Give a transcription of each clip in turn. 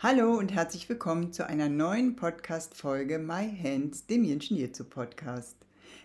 Hallo und herzlich willkommen zu einer neuen Podcast-Folge My Hands, dem Jenschen Jitsu Podcast.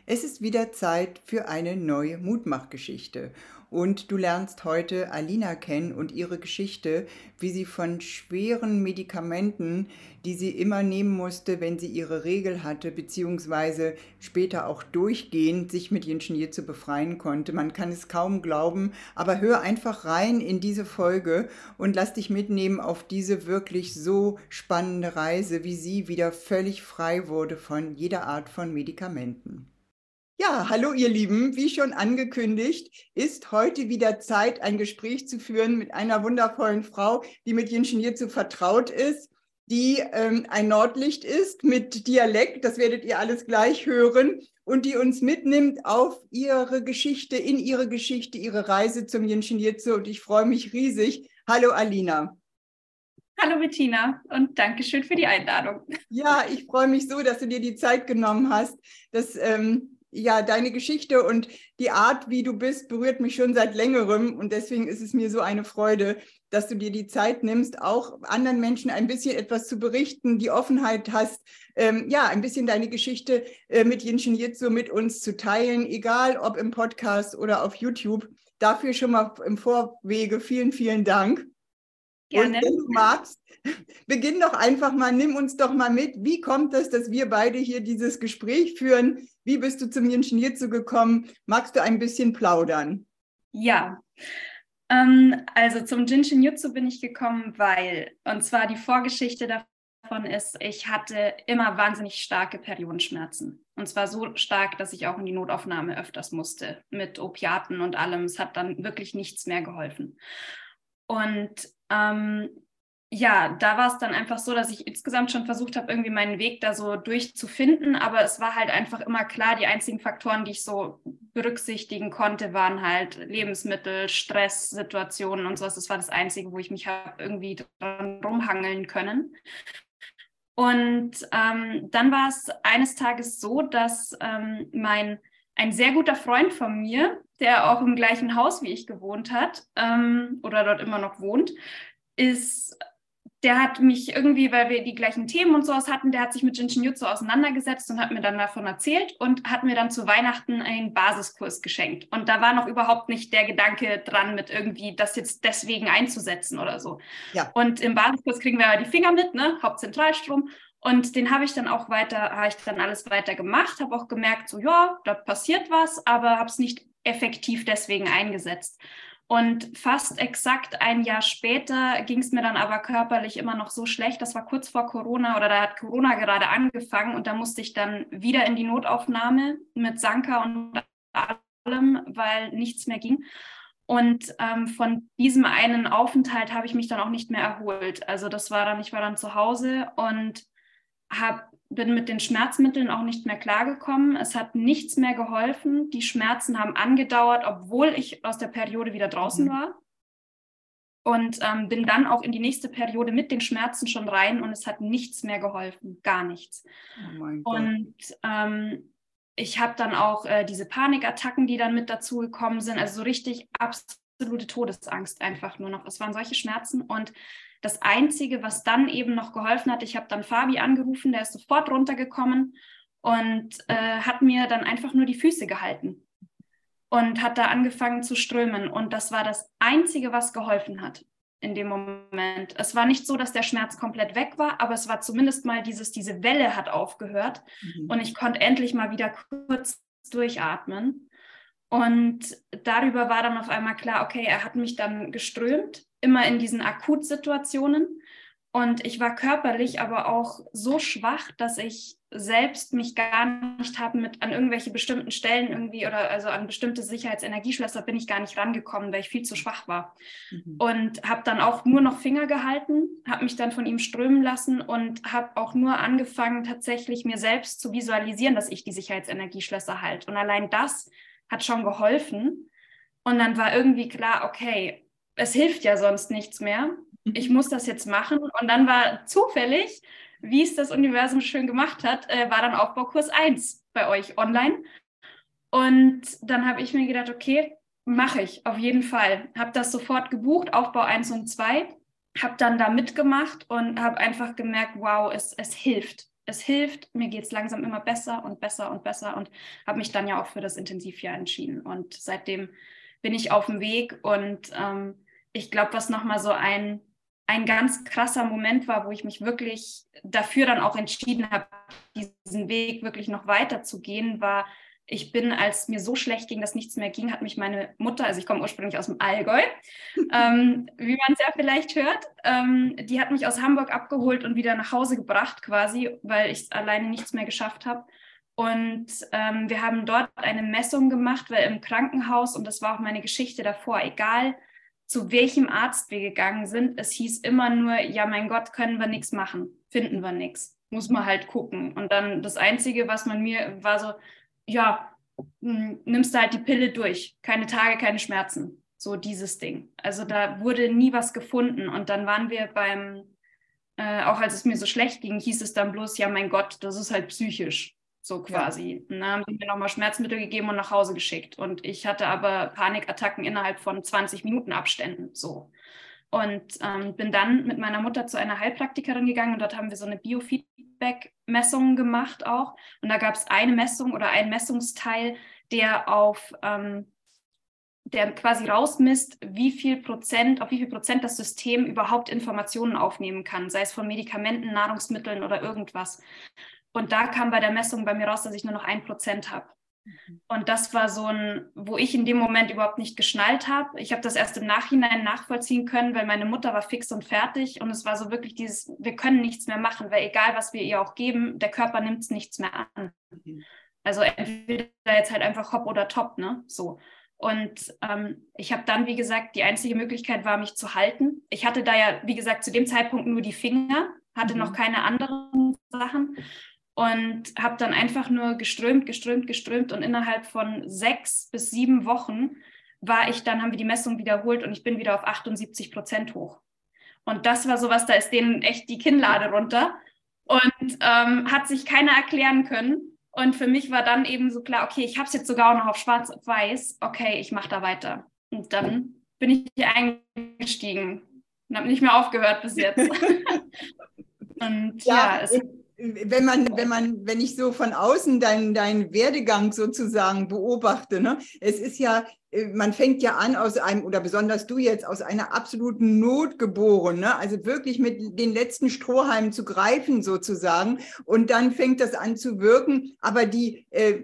Es ist wieder Zeit für eine neue Mutmachgeschichte und du lernst heute Alina kennen und ihre Geschichte, wie sie von schweren Medikamenten, die sie immer nehmen musste, wenn sie ihre Regel hatte, beziehungsweise später auch durchgehend sich mit Ingenieur zu befreien konnte. Man kann es kaum glauben, aber hör einfach rein in diese Folge und lass dich mitnehmen auf diese wirklich so spannende Reise, wie sie wieder völlig frei wurde von jeder Art von Medikamenten. Ja, hallo ihr Lieben. Wie schon angekündigt, ist heute wieder Zeit, ein Gespräch zu führen mit einer wundervollen Frau, die mit Ingenieur zu vertraut ist, die ähm, ein Nordlicht ist mit Dialekt, das werdet ihr alles gleich hören, und die uns mitnimmt auf ihre Geschichte, in ihre Geschichte, ihre Reise zum Jinshinjitsu. Und ich freue mich riesig. Hallo Alina. Hallo Bettina und danke schön für die Einladung. Ja, ich freue mich so, dass du dir die Zeit genommen hast. Das ähm, ja, deine Geschichte und die Art, wie du bist, berührt mich schon seit längerem und deswegen ist es mir so eine Freude, dass du dir die Zeit nimmst, auch anderen Menschen ein bisschen etwas zu berichten, die Offenheit hast, ähm, ja, ein bisschen deine Geschichte äh, mit Jinshin Jitsu mit uns zu teilen, egal ob im Podcast oder auf YouTube. Dafür schon mal im Vorwege vielen, vielen Dank. Gerne. Und wenn du magst, beginn doch einfach mal, nimm uns doch mal mit. Wie kommt es, dass wir beide hier dieses Gespräch führen? Wie bist du zum Jinshin Jitsu gekommen? Magst du ein bisschen plaudern? Ja. Ähm, also zum Jinshin Jitsu bin ich gekommen, weil, und zwar die Vorgeschichte davon ist, ich hatte immer wahnsinnig starke Periodenschmerzen. Und zwar so stark, dass ich auch in die Notaufnahme öfters musste mit Opiaten und allem. Es hat dann wirklich nichts mehr geholfen. Und ähm, ja, da war es dann einfach so, dass ich insgesamt schon versucht habe, irgendwie meinen Weg da so durchzufinden. Aber es war halt einfach immer klar, die einzigen Faktoren, die ich so berücksichtigen konnte, waren halt Lebensmittel, Stresssituationen und sowas. Das war das Einzige, wo ich mich habe irgendwie dran rumhangeln können. Und ähm, dann war es eines Tages so, dass ähm, mein ein sehr guter Freund von mir, der auch im gleichen Haus wie ich gewohnt hat ähm, oder dort immer noch wohnt, ist der hat mich irgendwie, weil wir die gleichen Themen und sowas hatten, der hat sich mit Jinshin Jutsu auseinandergesetzt und hat mir dann davon erzählt und hat mir dann zu Weihnachten einen Basiskurs geschenkt. Und da war noch überhaupt nicht der Gedanke dran, mit irgendwie das jetzt deswegen einzusetzen oder so. Ja. Und im Basiskurs kriegen wir ja die Finger mit, ne? Hauptzentralstrom. Und den habe ich dann auch weiter, habe ich dann alles weiter gemacht, habe auch gemerkt, so ja, da passiert was, aber habe es nicht effektiv deswegen eingesetzt. Und fast exakt ein Jahr später ging es mir dann aber körperlich immer noch so schlecht. Das war kurz vor Corona oder da hat Corona gerade angefangen und da musste ich dann wieder in die Notaufnahme mit Sanka und allem, weil nichts mehr ging. Und ähm, von diesem einen Aufenthalt habe ich mich dann auch nicht mehr erholt. Also das war dann, ich war dann zu Hause und habe bin mit den Schmerzmitteln auch nicht mehr klargekommen. Es hat nichts mehr geholfen. Die Schmerzen haben angedauert, obwohl ich aus der Periode wieder draußen mhm. war. Und ähm, bin dann auch in die nächste Periode mit den Schmerzen schon rein und es hat nichts mehr geholfen, gar nichts. Oh und ähm, ich habe dann auch äh, diese Panikattacken, die dann mit dazu gekommen sind, also so richtig absolute Todesangst einfach nur noch. Es waren solche Schmerzen und das Einzige, was dann eben noch geholfen hat, ich habe dann Fabi angerufen, der ist sofort runtergekommen und äh, hat mir dann einfach nur die Füße gehalten und hat da angefangen zu strömen. Und das war das Einzige, was geholfen hat in dem Moment. Es war nicht so, dass der Schmerz komplett weg war, aber es war zumindest mal dieses, diese Welle hat aufgehört mhm. und ich konnte endlich mal wieder kurz durchatmen. Und darüber war dann auf einmal klar, okay, er hat mich dann geströmt immer in diesen Akutsituationen. Und ich war körperlich aber auch so schwach, dass ich selbst mich gar nicht habe mit an irgendwelche bestimmten Stellen irgendwie oder also an bestimmte Sicherheitsenergieschlösser bin ich gar nicht rangekommen, weil ich viel zu schwach war. Mhm. Und habe dann auch nur noch Finger gehalten, habe mich dann von ihm strömen lassen und habe auch nur angefangen, tatsächlich mir selbst zu visualisieren, dass ich die Sicherheitsenergieschlösser halte. Und allein das hat schon geholfen. Und dann war irgendwie klar, okay, es hilft ja sonst nichts mehr ich muss das jetzt machen. Und dann war zufällig, wie es das Universum schön gemacht hat, äh, war dann Aufbaukurs 1 bei euch online. Und dann habe ich mir gedacht, okay, mache ich auf jeden Fall. Habe das sofort gebucht, Aufbau 1 und 2, habe dann da mitgemacht und habe einfach gemerkt, wow, es, es hilft. Es hilft, mir geht es langsam immer besser und besser und besser und habe mich dann ja auch für das Intensivjahr entschieden. Und seitdem bin ich auf dem Weg und ähm, ich glaube, was nochmal so ein ein ganz krasser Moment war, wo ich mich wirklich dafür dann auch entschieden habe, diesen Weg wirklich noch weiter zu gehen, war, ich bin, als mir so schlecht ging, dass nichts mehr ging, hat mich meine Mutter, also ich komme ursprünglich aus dem Allgäu, ähm, wie man es ja vielleicht hört, ähm, die hat mich aus Hamburg abgeholt und wieder nach Hause gebracht quasi, weil ich alleine nichts mehr geschafft habe. Und ähm, wir haben dort eine Messung gemacht, weil im Krankenhaus, und das war auch meine Geschichte davor, egal zu welchem Arzt wir gegangen sind, es hieß immer nur, ja, mein Gott, können wir nichts machen, finden wir nichts, muss man halt gucken. Und dann das Einzige, was man mir war so, ja, hm, nimmst du halt die Pille durch, keine Tage, keine Schmerzen, so dieses Ding. Also da wurde nie was gefunden. Und dann waren wir beim, äh, auch als es mir so schlecht ging, hieß es dann bloß, ja, mein Gott, das ist halt psychisch so quasi. Ja. dann haben die mir nochmal Schmerzmittel gegeben und nach Hause geschickt. Und ich hatte aber Panikattacken innerhalb von 20 Minuten Abständen. So. Und ähm, bin dann mit meiner Mutter zu einer Heilpraktikerin gegangen und dort haben wir so eine Biofeedback-Messung gemacht auch. Und da gab es eine Messung oder ein Messungsteil, der auf ähm, der quasi rausmisst, wie viel Prozent, auf wie viel Prozent das System überhaupt Informationen aufnehmen kann, sei es von Medikamenten, Nahrungsmitteln oder irgendwas. Und da kam bei der Messung bei mir raus, dass ich nur noch ein Prozent habe. Mhm. Und das war so ein, wo ich in dem Moment überhaupt nicht geschnallt habe. Ich habe das erst im Nachhinein nachvollziehen können, weil meine Mutter war fix und fertig. Und es war so wirklich dieses, wir können nichts mehr machen, weil egal, was wir ihr auch geben, der Körper nimmt es nichts mehr an. Mhm. Also entweder jetzt halt einfach hopp oder top, ne? So. Und ähm, ich habe dann, wie gesagt, die einzige Möglichkeit war, mich zu halten. Ich hatte da ja, wie gesagt, zu dem Zeitpunkt nur die Finger, hatte mhm. noch keine anderen Sachen und habe dann einfach nur geströmt, geströmt, geströmt und innerhalb von sechs bis sieben Wochen war ich dann, haben wir die Messung wiederholt und ich bin wieder auf 78 Prozent hoch. Und das war sowas, da ist denen echt die Kinnlade runter und ähm, hat sich keiner erklären können. Und für mich war dann eben so klar, okay, ich habe es jetzt sogar auch noch auf schwarz auf weiß, okay, ich mache da weiter. Und dann bin ich hier eingestiegen und habe nicht mehr aufgehört bis jetzt. und ja, ja es wenn man, wenn man, wenn ich so von außen deinen, deinen Werdegang sozusagen beobachte, ne, es ist ja, äh, man fängt ja an aus einem, oder besonders du jetzt, aus einer absoluten Not geboren, ne? also wirklich mit den letzten Strohhalmen zu greifen sozusagen. Und dann fängt das an zu wirken. Aber die, äh,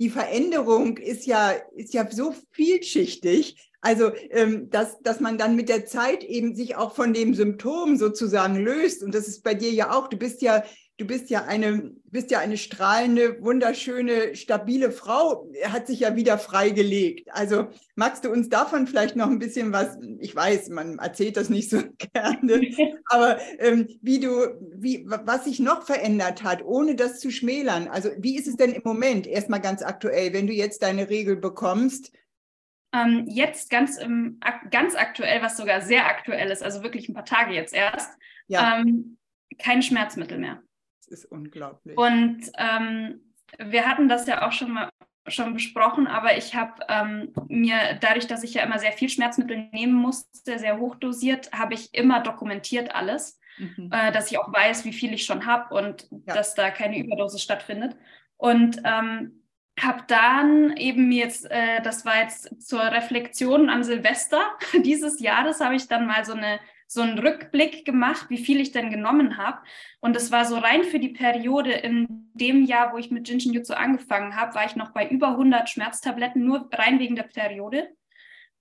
die Veränderung ist ja, ist ja so vielschichtig. Also, ähm, dass, dass man dann mit der Zeit eben sich auch von dem Symptom sozusagen löst. Und das ist bei dir ja auch. Du bist ja du bist ja eine, bist ja eine strahlende, wunderschöne, stabile Frau, hat sich ja wieder freigelegt. Also magst du uns davon vielleicht noch ein bisschen was, ich weiß, man erzählt das nicht so gerne, aber ähm, wie du, wie, was sich noch verändert hat, ohne das zu schmälern. Also wie ist es denn im Moment, erstmal ganz aktuell, wenn du jetzt deine Regel bekommst? Ähm, jetzt ganz, im, ganz aktuell, was sogar sehr aktuell ist, also wirklich ein paar Tage jetzt erst, ja. ähm, kein Schmerzmittel mehr ist unglaublich. Und ähm, wir hatten das ja auch schon mal schon besprochen, aber ich habe ähm, mir dadurch, dass ich ja immer sehr viel Schmerzmittel nehmen musste, sehr hochdosiert, habe ich immer dokumentiert alles, mhm. äh, dass ich auch weiß, wie viel ich schon habe und ja. dass da keine Überdosis stattfindet. Und ähm, habe dann eben jetzt, äh, das war jetzt zur Reflexion an Silvester dieses Jahres, habe ich dann mal so eine so einen Rückblick gemacht, wie viel ich denn genommen habe. Und es war so rein für die Periode in dem Jahr, wo ich mit Jinshin Jutsu angefangen habe, war ich noch bei über 100 Schmerztabletten, nur rein wegen der Periode.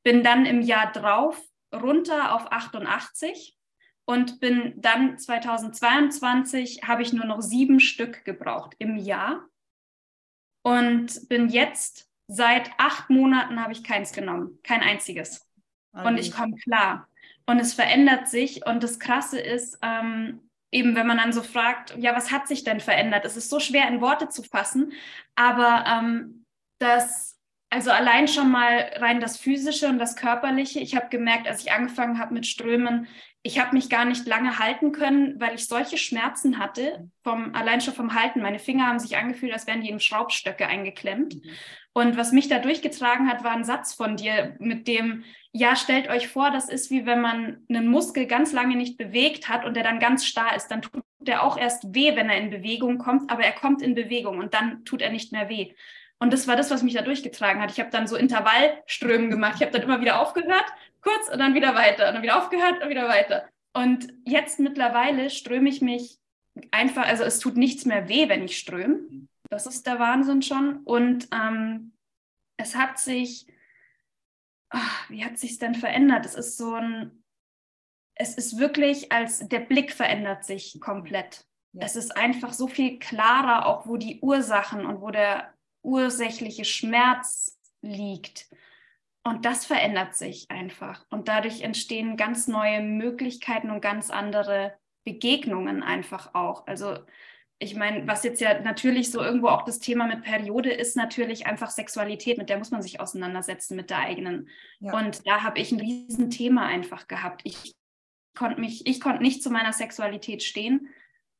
Bin dann im Jahr drauf runter auf 88 und bin dann 2022 habe ich nur noch sieben Stück gebraucht im Jahr und bin jetzt seit acht Monaten habe ich keins genommen, kein einziges. Und ich komme klar. Und es verändert sich. Und das Krasse ist, ähm, eben wenn man dann so fragt, ja, was hat sich denn verändert? Es ist so schwer in Worte zu fassen, aber ähm, das, also allein schon mal rein das Physische und das Körperliche. Ich habe gemerkt, als ich angefangen habe mit Strömen, ich habe mich gar nicht lange halten können, weil ich solche Schmerzen hatte, vom, allein schon vom Halten. Meine Finger haben sich angefühlt, als wären die in Schraubstöcke eingeklemmt. Mhm. Und was mich da durchgetragen hat, war ein Satz von dir, mit dem, ja, stellt euch vor, das ist wie wenn man einen Muskel ganz lange nicht bewegt hat und der dann ganz starr ist. Dann tut der auch erst weh, wenn er in Bewegung kommt, aber er kommt in Bewegung und dann tut er nicht mehr weh. Und das war das, was mich da durchgetragen hat. Ich habe dann so Intervallströmen gemacht. Ich habe dann immer wieder aufgehört, kurz und dann wieder weiter und dann wieder aufgehört und wieder weiter. Und jetzt mittlerweile ströme ich mich einfach, also es tut nichts mehr weh, wenn ich ströme. Das ist der Wahnsinn schon. Und ähm, es hat sich, ach, wie hat sich denn verändert? Es ist so ein, es ist wirklich, als der Blick verändert sich komplett. Ja. Es ist einfach so viel klarer, auch wo die Ursachen und wo der ursächliche Schmerz liegt. Und das verändert sich einfach. Und dadurch entstehen ganz neue Möglichkeiten und ganz andere Begegnungen einfach auch. Also ich meine, was jetzt ja natürlich so irgendwo auch das Thema mit Periode ist, natürlich einfach Sexualität, mit der muss man sich auseinandersetzen, mit der eigenen. Ja. Und da habe ich ein Riesenthema einfach gehabt. Ich konnte mich, ich konnte nicht zu meiner Sexualität stehen.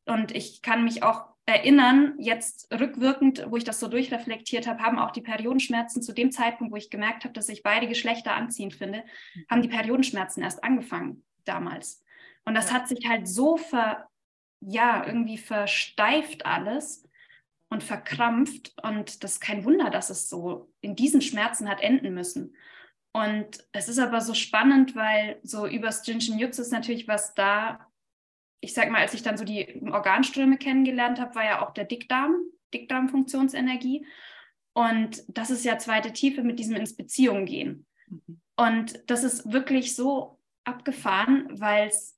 Und ich kann mich auch erinnern, jetzt rückwirkend, wo ich das so durchreflektiert habe, haben auch die Periodenschmerzen zu dem Zeitpunkt, wo ich gemerkt habe, dass ich beide Geschlechter anziehend finde, haben die Periodenschmerzen erst angefangen damals. Und das hat sich halt so ver, ja, irgendwie versteift alles und verkrampft. Und das ist kein Wunder, dass es so in diesen Schmerzen hat enden müssen. Und es ist aber so spannend, weil so übers Jinshin Jutsu ist natürlich was da ich sag mal, als ich dann so die Organströme kennengelernt habe, war ja auch der Dickdarm, Dickdarmfunktionsenergie. Und das ist ja zweite Tiefe mit diesem ins Beziehung gehen. Mhm. Und das ist wirklich so abgefahren, weil es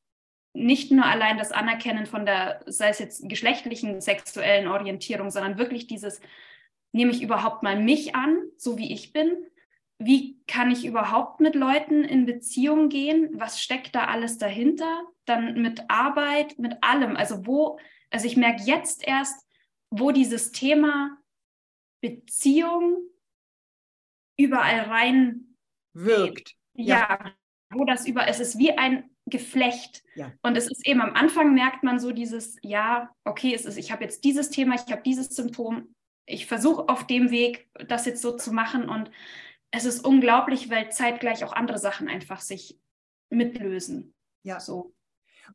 nicht nur allein das Anerkennen von der, sei es jetzt geschlechtlichen, sexuellen Orientierung, sondern wirklich dieses, nehme ich überhaupt mal mich an, so wie ich bin, wie kann ich überhaupt mit Leuten in Beziehung gehen? Was steckt da alles dahinter? Dann mit Arbeit, mit allem. Also wo, also ich merke jetzt erst, wo dieses Thema Beziehung überall rein wirkt. Ja, ja, wo das über, es ist wie ein Geflecht. Ja. Und es ist eben am Anfang merkt man so dieses, ja, okay, es ist, ich habe jetzt dieses Thema, ich habe dieses Symptom, ich versuche auf dem Weg, das jetzt so zu machen und es ist unglaublich, weil zeitgleich auch andere Sachen einfach sich mitlösen. Ja. So.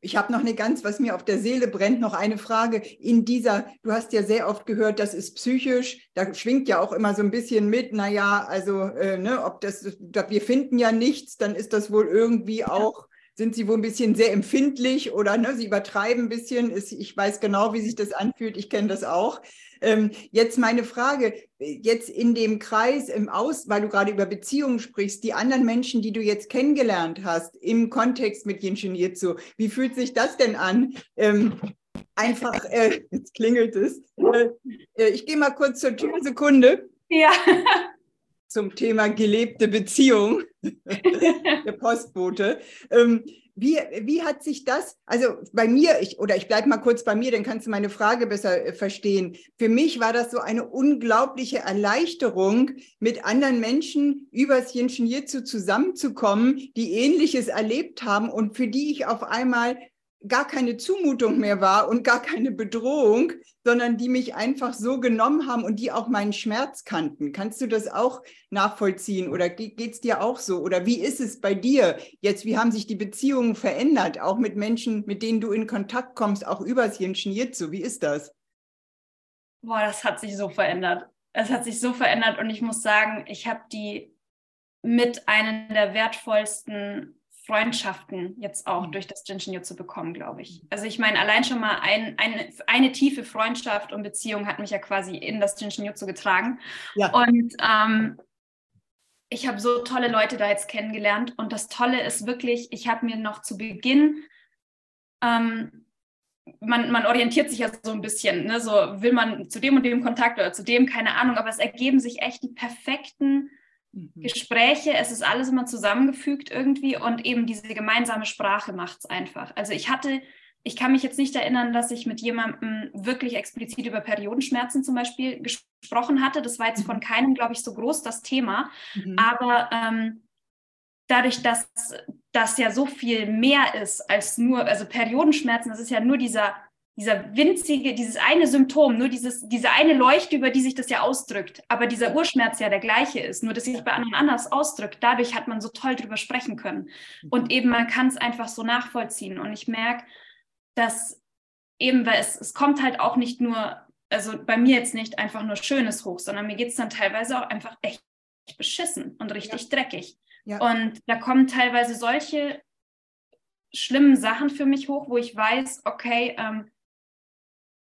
Ich habe noch eine ganz, was mir auf der Seele brennt, noch eine Frage. In dieser, du hast ja sehr oft gehört, das ist psychisch, da schwingt ja auch immer so ein bisschen mit, naja, also, äh, ne, ob das, wir finden ja nichts, dann ist das wohl irgendwie auch, sind sie wohl ein bisschen sehr empfindlich oder ne, sie übertreiben ein bisschen. Ich weiß genau, wie sich das anfühlt, ich kenne das auch. Ähm, jetzt meine Frage, jetzt in dem Kreis im Aus, weil du gerade über Beziehungen sprichst, die anderen Menschen, die du jetzt kennengelernt hast im Kontext mit Jinshin Jitsu, wie fühlt sich das denn an? Ähm, einfach, äh, jetzt klingelt es. Äh, äh ich gehe mal kurz zur Tür, Sekunde. Ja. Zum Thema gelebte Beziehung, der Postbote. Ähm, wie, wie hat sich das, also bei mir, ich, oder ich bleibe mal kurz bei mir, dann kannst du meine Frage besser äh, verstehen. Für mich war das so eine unglaubliche Erleichterung, mit anderen Menschen übers Jinshin Jitsu zusammenzukommen, die Ähnliches erlebt haben und für die ich auf einmal gar keine Zumutung mehr war und gar keine Bedrohung, sondern die mich einfach so genommen haben und die auch meinen Schmerz kannten. Kannst du das auch nachvollziehen oder geht es dir auch so? Oder wie ist es bei dir jetzt? Wie haben sich die Beziehungen verändert, auch mit Menschen, mit denen du in Kontakt kommst, auch übers Jinshin Jitsu? Wie ist das? Boah, das hat sich so verändert. Es hat sich so verändert und ich muss sagen, ich habe die mit einer der wertvollsten Freundschaften jetzt auch mhm. durch das Jinshin zu bekommen, glaube ich. Also ich meine, allein schon mal ein, eine, eine tiefe Freundschaft und Beziehung hat mich ja quasi in das Jinshin Jutsu getragen. Ja. Und ähm, ich habe so tolle Leute da jetzt kennengelernt und das Tolle ist wirklich, ich habe mir noch zu Beginn ähm, man, man orientiert sich ja so ein bisschen, ne? so will man zu dem und dem Kontakt oder zu dem, keine Ahnung, aber es ergeben sich echt die perfekten mhm. Gespräche, es ist alles immer zusammengefügt irgendwie und eben diese gemeinsame Sprache macht es einfach. Also ich hatte, ich kann mich jetzt nicht erinnern, dass ich mit jemandem wirklich explizit über Periodenschmerzen zum Beispiel gesprochen hatte. Das war jetzt von mhm. keinem, glaube ich, so groß das Thema, mhm. aber ähm, dadurch, dass das ja so viel mehr ist als nur, also Periodenschmerzen, das ist ja nur dieser, dieser winzige, dieses eine Symptom, nur dieses, diese eine Leuchte, über die sich das ja ausdrückt. Aber dieser Urschmerz ja der gleiche ist, nur dass sich bei anderen anders ausdrückt. Dadurch hat man so toll drüber sprechen können. Und mhm. eben man kann es einfach so nachvollziehen. Und ich merke, dass eben, weil es, es kommt halt auch nicht nur, also bei mir jetzt nicht einfach nur Schönes hoch, sondern mir geht es dann teilweise auch einfach echt beschissen und richtig ja. dreckig. Ja. Und da kommen teilweise solche schlimmen Sachen für mich hoch, wo ich weiß, okay, ähm,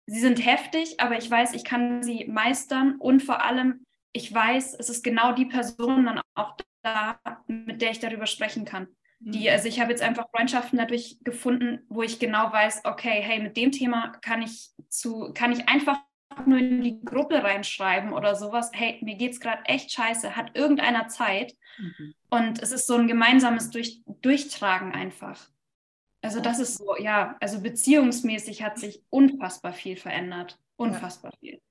sie sind heftig, aber ich weiß, ich kann sie meistern und vor allem, ich weiß, es ist genau die Person dann auch da, mit der ich darüber sprechen kann. Die, mhm. also ich habe jetzt einfach Freundschaften dadurch gefunden, wo ich genau weiß, okay, hey, mit dem Thema kann ich zu, kann ich einfach nur in die Gruppe reinschreiben oder sowas, hey, mir geht es gerade echt scheiße, hat irgendeiner Zeit? Mhm. Und es ist so ein gemeinsames Durch Durchtragen einfach. Also das ist so, ja, also beziehungsmäßig hat sich unfassbar viel verändert. Unfassbar ja. viel.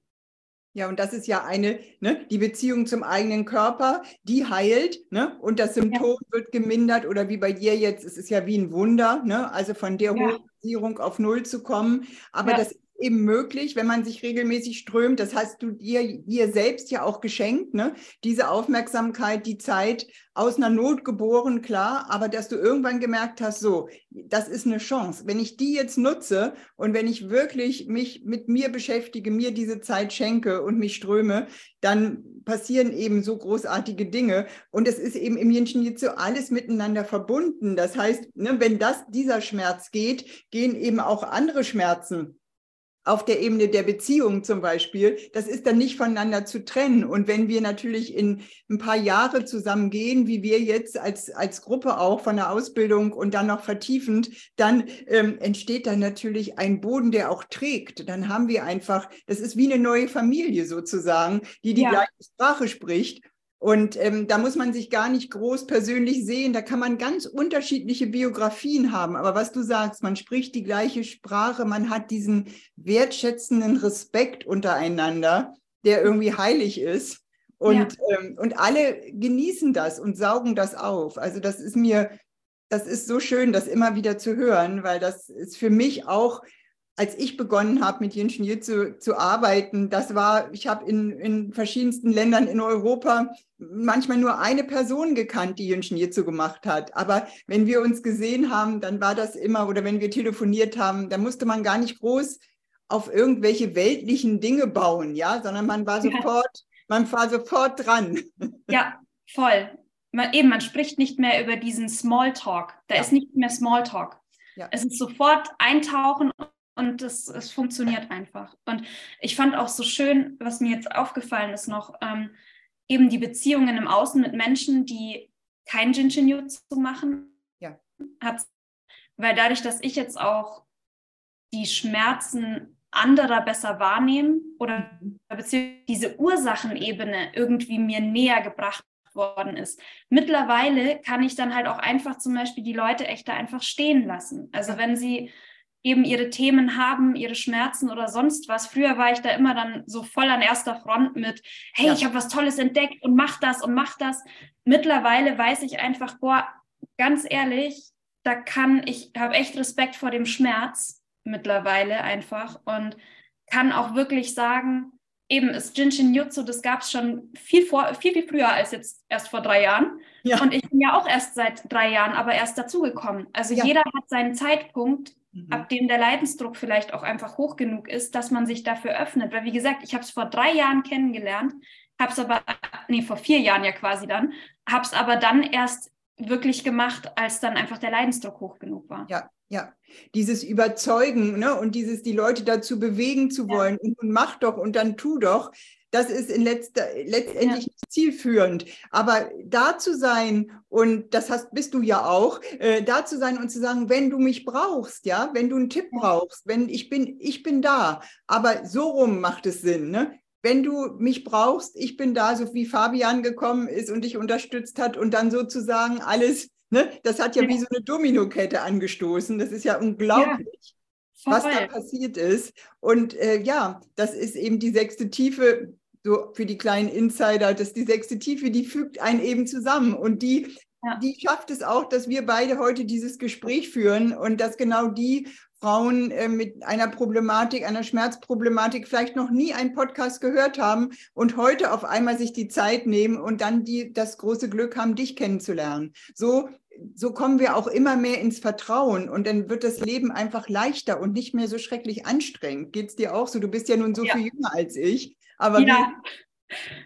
Ja, und das ist ja eine, ne, die Beziehung zum eigenen Körper, die heilt, ne, und das Symptom ja. wird gemindert oder wie bei dir jetzt, es ist ja wie ein Wunder, ne, also von der ja. Hochdosierung auf Null zu kommen. Aber ja. das eben möglich, wenn man sich regelmäßig strömt. Das hast du dir, dir selbst ja auch geschenkt, ne? Diese Aufmerksamkeit, die Zeit aus einer Not geboren, klar, aber dass du irgendwann gemerkt hast, so, das ist eine Chance. Wenn ich die jetzt nutze und wenn ich wirklich mich mit mir beschäftige, mir diese Zeit schenke und mich ströme, dann passieren eben so großartige Dinge. Und es ist eben im Yin Jitsu alles miteinander verbunden. Das heißt, ne, wenn das, dieser Schmerz geht, gehen eben auch andere Schmerzen auf der Ebene der Beziehung zum Beispiel, das ist dann nicht voneinander zu trennen. Und wenn wir natürlich in ein paar Jahre zusammen gehen, wie wir jetzt als, als Gruppe auch von der Ausbildung und dann noch vertiefend, dann ähm, entsteht dann natürlich ein Boden, der auch trägt. Dann haben wir einfach, das ist wie eine neue Familie sozusagen, die die ja. gleiche Sprache spricht. Und ähm, da muss man sich gar nicht groß persönlich sehen. Da kann man ganz unterschiedliche Biografien haben. Aber was du sagst, man spricht die gleiche Sprache, man hat diesen wertschätzenden Respekt untereinander, der irgendwie heilig ist. Und, ja. ähm, und alle genießen das und saugen das auf. Also das ist mir, das ist so schön, das immer wieder zu hören, weil das ist für mich auch als ich begonnen habe, mit Ingenieur zu, zu arbeiten, das war, ich habe in, in verschiedensten Ländern in Europa manchmal nur eine Person gekannt, die Ingenieur zu gemacht hat. Aber wenn wir uns gesehen haben, dann war das immer, oder wenn wir telefoniert haben, dann musste man gar nicht groß auf irgendwelche weltlichen Dinge bauen, ja, sondern man war sofort, ja. man war sofort dran. Ja, voll. Man, eben, man spricht nicht mehr über diesen Smalltalk. Da ja. ist nicht mehr Smalltalk. Ja. Es ist sofort eintauchen und es, es funktioniert einfach. Und ich fand auch so schön, was mir jetzt aufgefallen ist noch, ähm, eben die Beziehungen im Außen mit Menschen, die kein Jinshin-Jutsu machen. Ja. Hat, weil dadurch, dass ich jetzt auch die Schmerzen anderer besser wahrnehme oder mhm. beziehungsweise diese Ursachenebene irgendwie mir näher gebracht worden ist. Mittlerweile kann ich dann halt auch einfach zum Beispiel die Leute echt da einfach stehen lassen. Also wenn sie eben ihre Themen haben, ihre Schmerzen oder sonst was. Früher war ich da immer dann so voll an erster Front mit, hey, ja. ich habe was Tolles entdeckt und mach das und mach das. Mittlerweile weiß ich einfach, boah, ganz ehrlich, da kann ich, habe echt Respekt vor dem Schmerz mittlerweile einfach und kann auch wirklich sagen, eben ist Jinshin Jutsu, das gab es schon viel, vor, viel, viel früher als jetzt erst vor drei Jahren. Ja. Und ich bin ja auch erst seit drei Jahren, aber erst dazugekommen. Also ja. jeder hat seinen Zeitpunkt, mhm. ab dem der Leidensdruck vielleicht auch einfach hoch genug ist, dass man sich dafür öffnet. Weil wie gesagt, ich habe es vor drei Jahren kennengelernt, habe es aber, nee, vor vier Jahren ja quasi dann, habe es aber dann erst wirklich gemacht, als dann einfach der Leidensdruck hoch genug war. Ja, ja. Dieses Überzeugen ne? und dieses die Leute dazu bewegen zu wollen ja. und, und mach doch und dann tu doch, das ist in letzter, letztendlich ja. zielführend. Aber da zu sein, und das hast, bist du ja auch, äh, da zu sein und zu sagen, wenn du mich brauchst, ja, wenn du einen Tipp brauchst, wenn ich bin, ich bin da. Aber so rum macht es Sinn, ne? wenn du mich brauchst, ich bin da, so wie Fabian gekommen ist und dich unterstützt hat und dann sozusagen alles, ne, das hat ja, ja. wie so eine Dominokette angestoßen. Das ist ja unglaublich, ja, was da passiert ist. Und äh, ja, das ist eben die sechste Tiefe, so für die kleinen Insider, das ist die sechste Tiefe, die fügt einen eben zusammen und die ja. die schafft es auch, dass wir beide heute dieses Gespräch führen und dass genau die Frauen äh, mit einer Problematik, einer Schmerzproblematik vielleicht noch nie einen Podcast gehört haben und heute auf einmal sich die Zeit nehmen und dann die, das große Glück haben, dich kennenzulernen. So, so kommen wir auch immer mehr ins Vertrauen und dann wird das Leben einfach leichter und nicht mehr so schrecklich anstrengend. Geht es dir auch so? Du bist ja nun so ja. viel jünger als ich. Aber ja.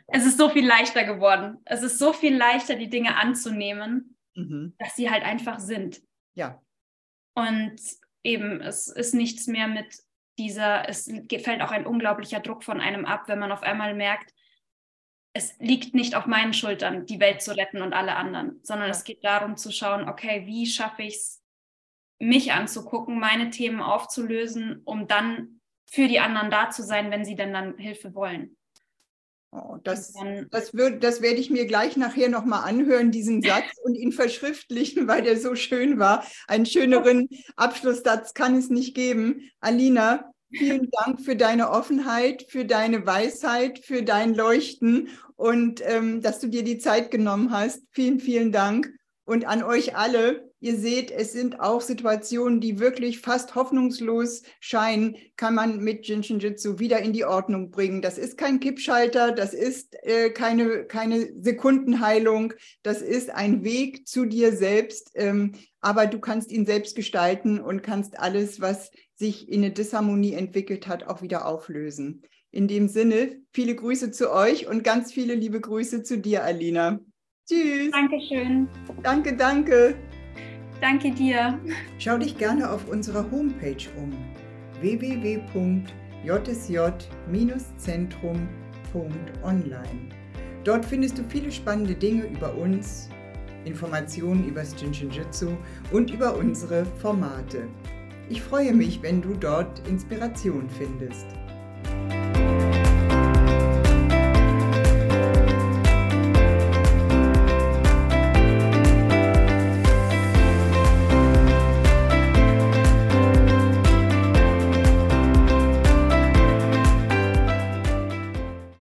Es ist so viel leichter geworden. Es ist so viel leichter, die Dinge anzunehmen, mhm. dass sie halt einfach sind. Ja. Und eben, es ist nichts mehr mit dieser, es fällt auch ein unglaublicher Druck von einem ab, wenn man auf einmal merkt, es liegt nicht auf meinen Schultern, die Welt zu retten und alle anderen, sondern ja. es geht darum zu schauen, okay, wie schaffe ich es, mich anzugucken, meine Themen aufzulösen, um dann für die anderen da zu sein, wenn sie denn dann Hilfe wollen. Oh, das, das, wird, das werde ich mir gleich nachher nochmal anhören, diesen Satz, und ihn verschriftlichen, weil der so schön war. Einen schöneren Abschlusssatz kann es nicht geben. Alina, vielen Dank für deine Offenheit, für deine Weisheit, für dein Leuchten und ähm, dass du dir die Zeit genommen hast. Vielen, vielen Dank. Und an euch alle, Ihr seht, es sind auch Situationen, die wirklich fast hoffnungslos scheinen, kann man mit Jinshin Jitsu wieder in die Ordnung bringen. Das ist kein Kippschalter, das ist äh, keine, keine Sekundenheilung, das ist ein Weg zu dir selbst, ähm, aber du kannst ihn selbst gestalten und kannst alles, was sich in eine Disharmonie entwickelt hat, auch wieder auflösen. In dem Sinne, viele Grüße zu euch und ganz viele liebe Grüße zu dir, Alina. Tschüss. Dankeschön. Danke, danke. Danke dir. Schau dich gerne auf unserer Homepage um www.jsj-zentrum.online. Dort findest du viele spannende Dinge über uns, Informationen über das Jinshinjutsu und über unsere Formate. Ich freue mich, wenn du dort Inspiration findest.